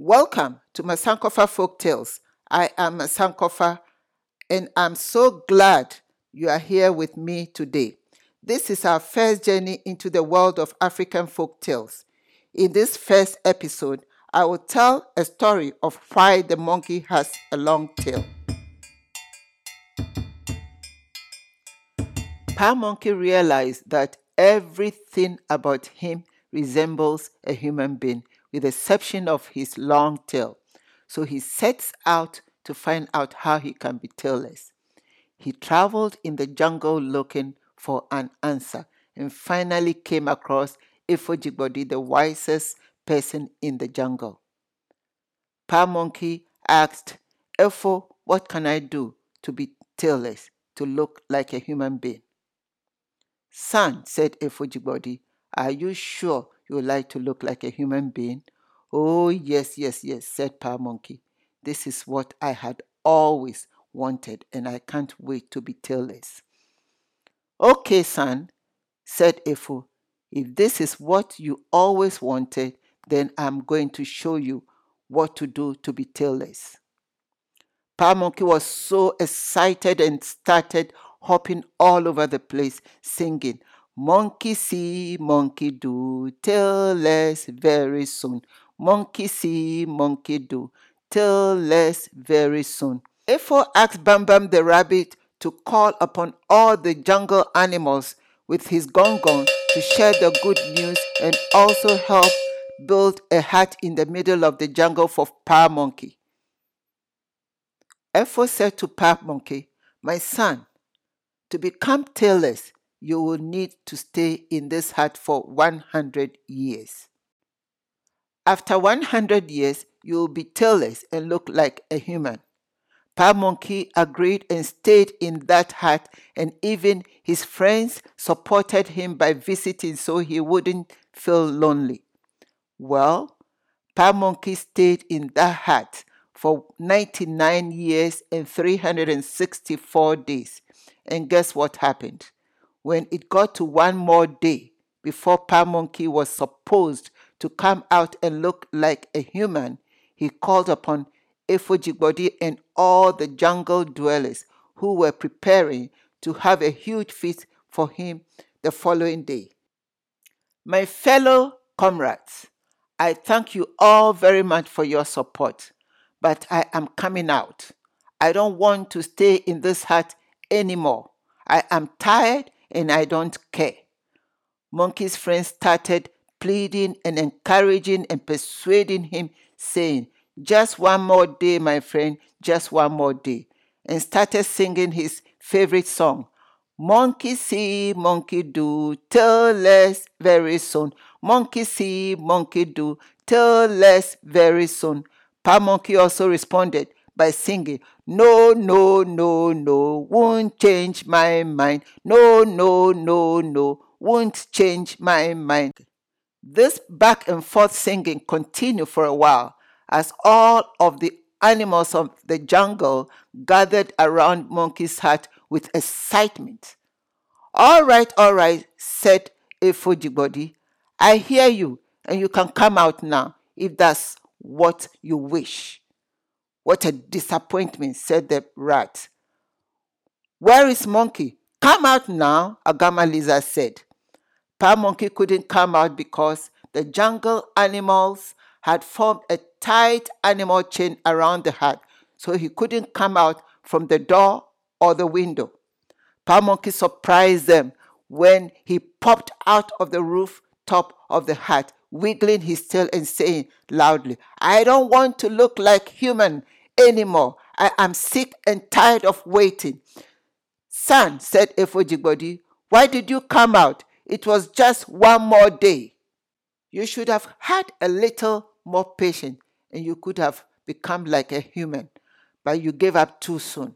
Welcome to Masankofa Folk Tales. I am Masankofa and I'm so glad you are here with me today. This is our first journey into the world of African folk tales. In this first episode, I will tell a story of why the monkey has a long tail. Pa Monkey realized that everything about him resembles a human being with the exception of his long tail. So he sets out to find out how he can be tailless. He traveled in the jungle looking for an answer and finally came across Efo the wisest person in the jungle. Pa Monkey asked, Efo, what can I do to be tailless, to look like a human being? Son, said Efo are you sure you would like to look like a human being? Oh, yes, yes, yes, said Pa Monkey. This is what I had always wanted, and I can't wait to be tailless. Okay, son, said Efo. If this is what you always wanted, then I'm going to show you what to do to be tailless. Pa Monkey was so excited and started hopping all over the place, singing, Monkey see, monkey do, tailless very soon. Monkey see, monkey do, tailless very soon. Efo asked Bam Bam the rabbit to call upon all the jungle animals with his gong gong to share the good news and also help build a hut in the middle of the jungle for Pa Monkey. Efo said to Pa Monkey, My son, to become tailless, you will need to stay in this hut for 100 years. After 100 years, you will be tailless and look like a human. Pa Monkey agreed and stayed in that hut, and even his friends supported him by visiting so he wouldn't feel lonely. Well, Pa Monkey stayed in that hut for 99 years and 364 days. And guess what happened? When it got to one more day before Pa Monkey was supposed to come out and look like a human, he called upon Efo and all the jungle dwellers who were preparing to have a huge feast for him the following day. My fellow comrades, I thank you all very much for your support, but I am coming out. I don't want to stay in this hut anymore. I am tired and I don't care. Monkey's friends started pleading and encouraging and persuading him, saying, Just one more day, my friend, just one more day. And started singing his favorite song, Monkey see, monkey do, tailless very soon. Monkey see, monkey do, tailless very soon. Pa Monkey also responded by singing, No, no, no, no, won't change my mind. No, no, no, no, won't change my mind. This back and forth singing continued for a while as all of the animals of the jungle gathered around Monkey's hut with excitement. All right, all right, said Efojibodi. I hear you, and you can come out now if that's what you wish. What a disappointment, said the rat. Where is Monkey? Come out now, Agama Lizard said. Pa Monkey couldn't come out because the jungle animals had formed a tight animal chain around the hut, so he couldn't come out from the door or the window. Pa Monkey surprised them when he popped out of the roof top of the hut, wiggling his tail and saying loudly, I don't want to look like human anymore. I am sick and tired of waiting. Son, said Efojibodi, why did you come out? It was just one more day. You should have had a little more patience and you could have become like a human, but you gave up too soon.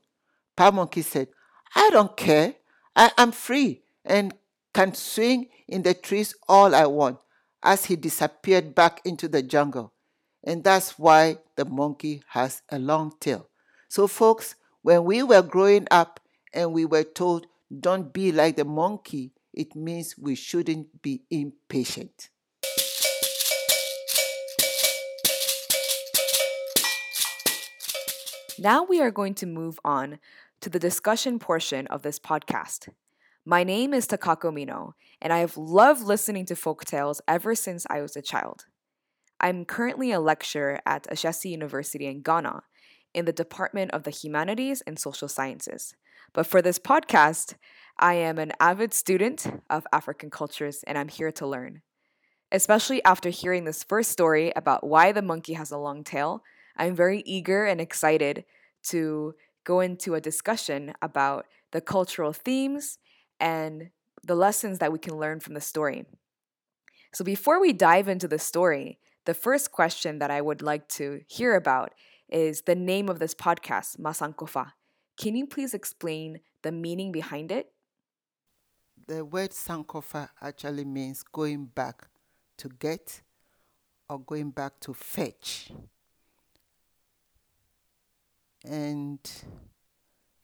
Pa Monkey said, I don't care. I am free and can swing in the trees all I want as he disappeared back into the jungle. And that's why the monkey has a long tail. So, folks, when we were growing up and we were told, don't be like the monkey, it means we shouldn't be impatient. Now we are going to move on to the discussion portion of this podcast. My name is Takako Mino, and I have loved listening to folk tales ever since I was a child. I'm currently a lecturer at Ashesi University in Ghana in the Department of the Humanities and Social Sciences. But for this podcast, I am an avid student of African cultures and I'm here to learn. Especially after hearing this first story about why the monkey has a long tail, I'm very eager and excited to go into a discussion about the cultural themes and the lessons that we can learn from the story. So, before we dive into the story, the first question that I would like to hear about is the name of this podcast, Masankofa. Can you please explain the meaning behind it? The word Sankofa actually means going back to get or going back to fetch. And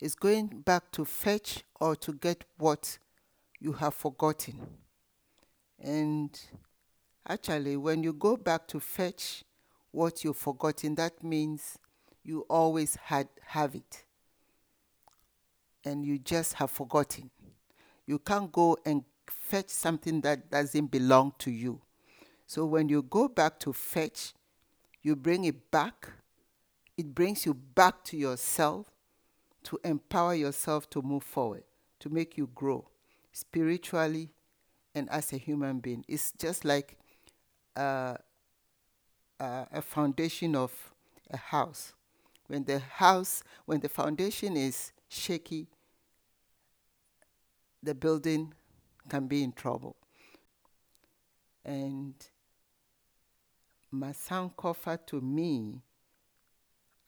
it's going back to fetch or to get what you have forgotten. And actually, when you go back to fetch what you've forgotten, that means you always had have it. And you just have forgotten. You can't go and fetch something that doesn't belong to you. So when you go back to fetch, you bring it back. It brings you back to yourself to empower yourself to move forward, to make you grow spiritually and as a human being. It's just like a foundation of a house. When the house, when the foundation is shaky, the building can be in trouble. And Masankofa to me,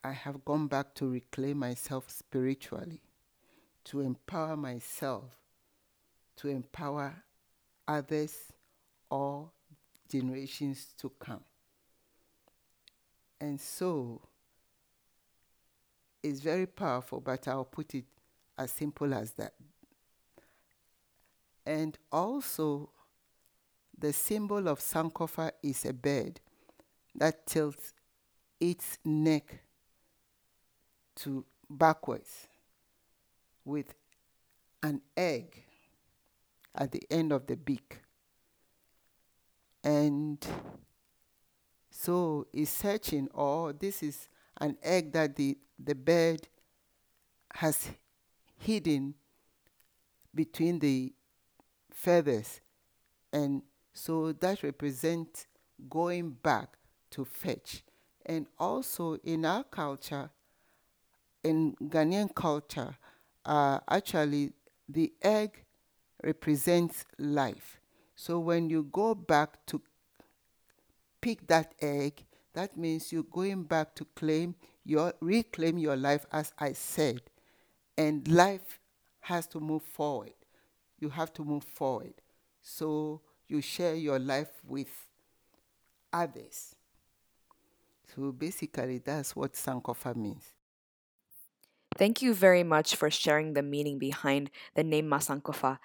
I have gone back to reclaim myself spiritually, to empower myself, to empower others or generations to come. And so it's very powerful, but I'll put it as simple as that. And also, the symbol of Sankofa is a bird that tilts its neck to backwards with an egg at the end of the beak. And so it's searching, or this is an egg that the, the bird has hidden between the feathers. And so that represents going back to fetch. And also in our culture, in Ghanaian culture, uh, actually the egg represents life. So when you go back to pick that egg, that means you're going back to claim your reclaim your life as I said. And life has to move forward. You have to move forward. So you share your life with others. So basically that's what Sankofa means. Thank you very much for sharing the meaning behind the name Masankofa.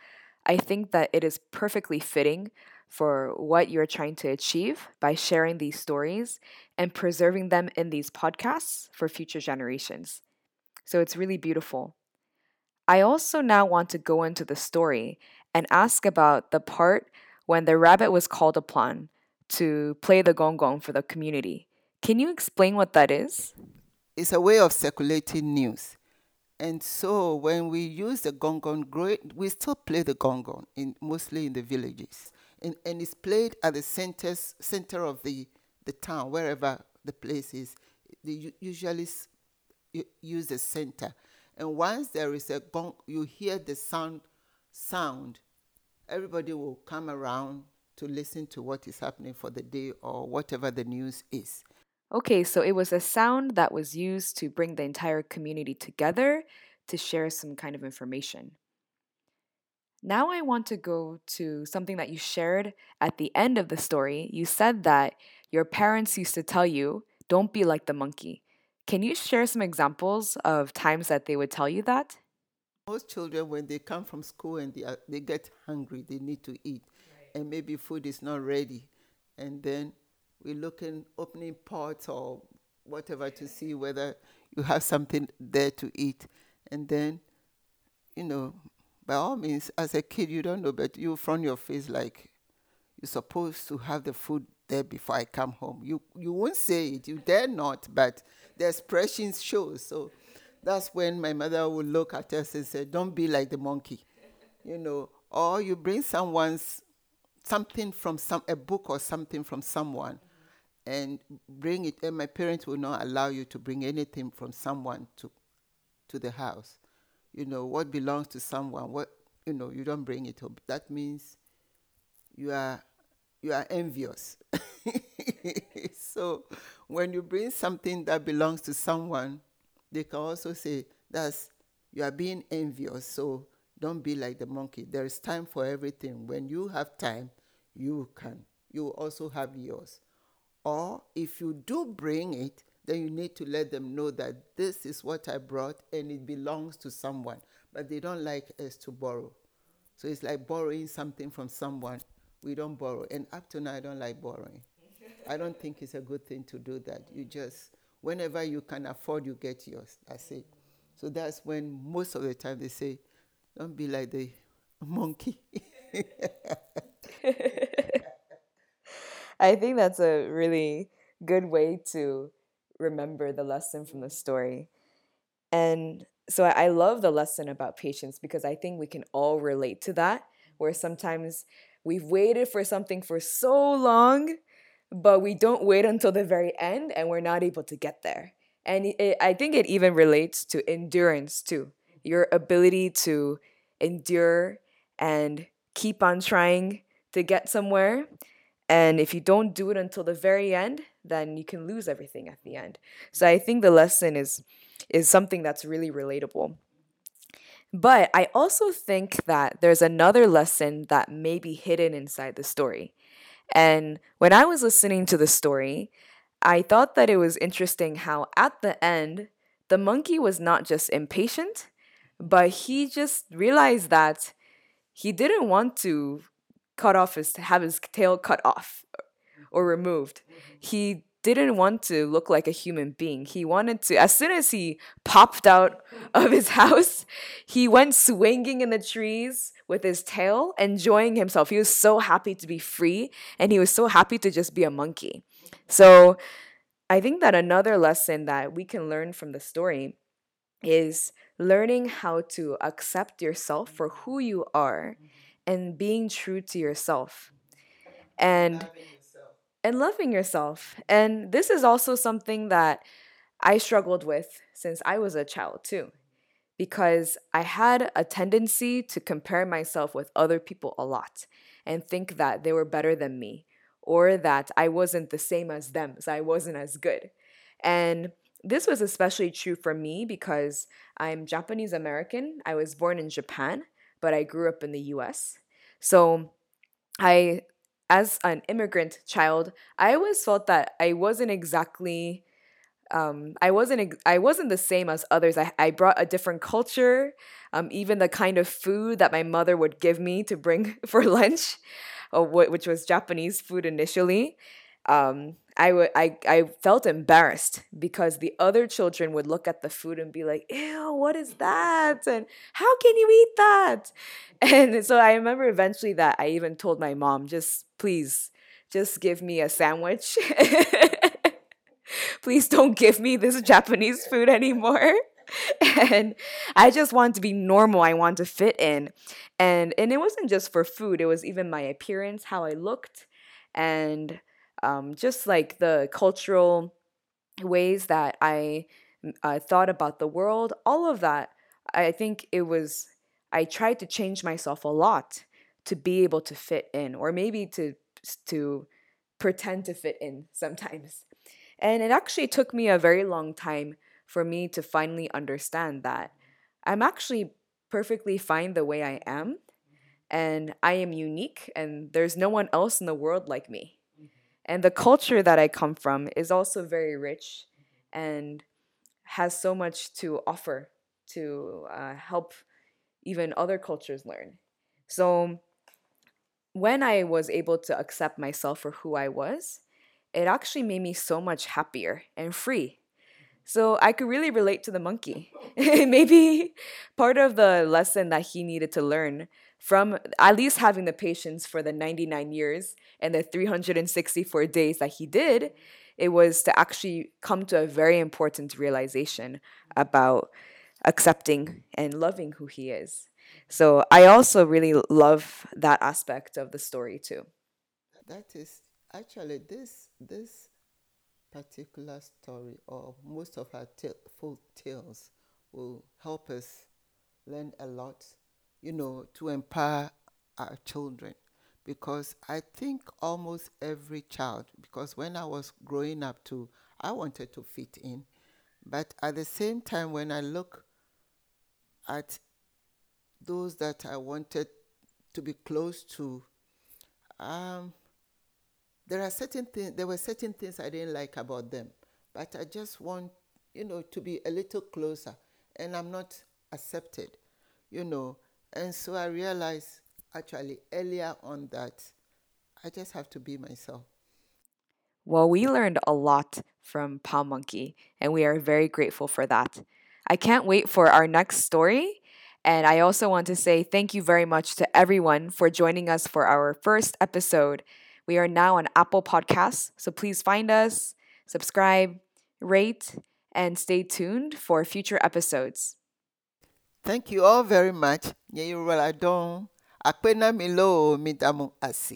I think that it is perfectly fitting for what you're trying to achieve by sharing these stories and preserving them in these podcasts for future generations. So it's really beautiful. I also now want to go into the story and ask about the part when the rabbit was called upon to play the gong gong for the community. Can you explain what that is? It's a way of circulating news. And so when we use the gong gong, we still play the gong gong, in, mostly in the villages. And, and it's played at the centers, center of the, the town, wherever the place is. They usually use the center. And once there is a gong, you hear the sound, sound, everybody will come around to listen to what is happening for the day or whatever the news is. Okay, so it was a sound that was used to bring the entire community together to share some kind of information. Now I want to go to something that you shared at the end of the story. You said that your parents used to tell you, don't be like the monkey. Can you share some examples of times that they would tell you that? Most children, when they come from school and they, are, they get hungry, they need to eat, right. and maybe food is not ready. And then we're looking, opening pots or whatever to see whether you have something there to eat. And then, you know, by all means, as a kid, you don't know, but you front your face like you're supposed to have the food there before I come home. You you won't say it, you dare not, but the expressions show. So that's when my mother would look at us and say, Don't be like the monkey. You know, or you bring someone's something from some a book or something from someone and bring it and my parents will not allow you to bring anything from someone to to the house. You know what belongs to someone what you know you don't bring it home. That means you are you are envious. So when you bring something that belongs to someone they can also say that's you are being envious so don't be like the monkey. There is time for everything. When you have time you can you also have yours or if you do bring it then you need to let them know that this is what I brought and it belongs to someone. But they don't like us to borrow. So it's like borrowing something from someone. We don't borrow. And up to now, I don't like borrowing. I don't think it's a good thing to do that. You just, whenever you can afford, you get yours. That's it. So that's when most of the time they say, don't be like the monkey. I think that's a really good way to remember the lesson from the story. And so I love the lesson about patience because I think we can all relate to that, where sometimes we've waited for something for so long, but we don't wait until the very end and we're not able to get there. And it, I think it even relates to endurance too your ability to endure and keep on trying to get somewhere. And if you don't do it until the very end, then you can lose everything at the end. So mm. I think the lesson is is something that's really relatable. But I also think that there's another lesson that may be hidden inside the story. And when I was listening to the story, I thought that it was interesting how at the end, the monkey was not just impatient, but he just realized that he didn't want to cut off his have his tail cut off or removed. Mm-hmm. He didn't want to look like a human being. He wanted to, as soon as he popped out of his house, he went swinging in the trees with his tail, enjoying himself. He was so happy to be free and he was so happy to just be a monkey. So I think that another lesson that we can learn from the story is learning how to accept yourself for who you are mm-hmm. And being true to yourself. And and loving yourself. And this is also something that I struggled with since I was a child, too, because I had a tendency to compare myself with other people a lot and think that they were better than me or that I wasn't the same as them, so I wasn't as good. And this was especially true for me because I'm Japanese American. I was born in Japan, but I grew up in the US. So I as an immigrant child, I always felt that I wasn't exactly um, I wasn't I wasn't the same as others. I, I brought a different culture. Um, even the kind of food that my mother would give me to bring for lunch, uh, which was Japanese food initially, um, I, w- I, I felt embarrassed because the other children would look at the food and be like, ew, what is that? And how can you eat that? And so I remember eventually that I even told my mom, just please, just give me a sandwich. please don't give me this Japanese food anymore. and I just wanted to be normal. I wanted to fit in. And and it wasn't just for food, it was even my appearance, how I looked, and um, just like the cultural ways that I uh, thought about the world, all of that, I think it was, I tried to change myself a lot to be able to fit in, or maybe to, to pretend to fit in sometimes. And it actually took me a very long time for me to finally understand that I'm actually perfectly fine the way I am, and I am unique, and there's no one else in the world like me. And the culture that I come from is also very rich and has so much to offer to uh, help even other cultures learn. So when I was able to accept myself for who I was, it actually made me so much happier and free. So I could really relate to the monkey. Maybe part of the lesson that he needed to learn from at least having the patience for the 99 years and the 364 days that he did, it was to actually come to a very important realization about accepting and loving who he is. So I also really love that aspect of the story too. That is actually this this particular story or most of our t- folk tales will help us learn a lot, you know, to empower our children. Because I think almost every child, because when I was growing up too, I wanted to fit in. But at the same time, when I look at those that I wanted to be close to, um, there are certain things. There were certain things I didn't like about them, but I just want, you know, to be a little closer, and I'm not accepted, you know. And so I realized actually earlier on that I just have to be myself. Well, we learned a lot from Pa Monkey, and we are very grateful for that. I can't wait for our next story. And I also want to say thank you very much to everyone for joining us for our first episode. We are now on Apple Podcasts, so please find us, subscribe, rate, and stay tuned for future episodes. Thank you all very much. Yorùbá la dán. Àpéná mi lóò mi dàmú àsì.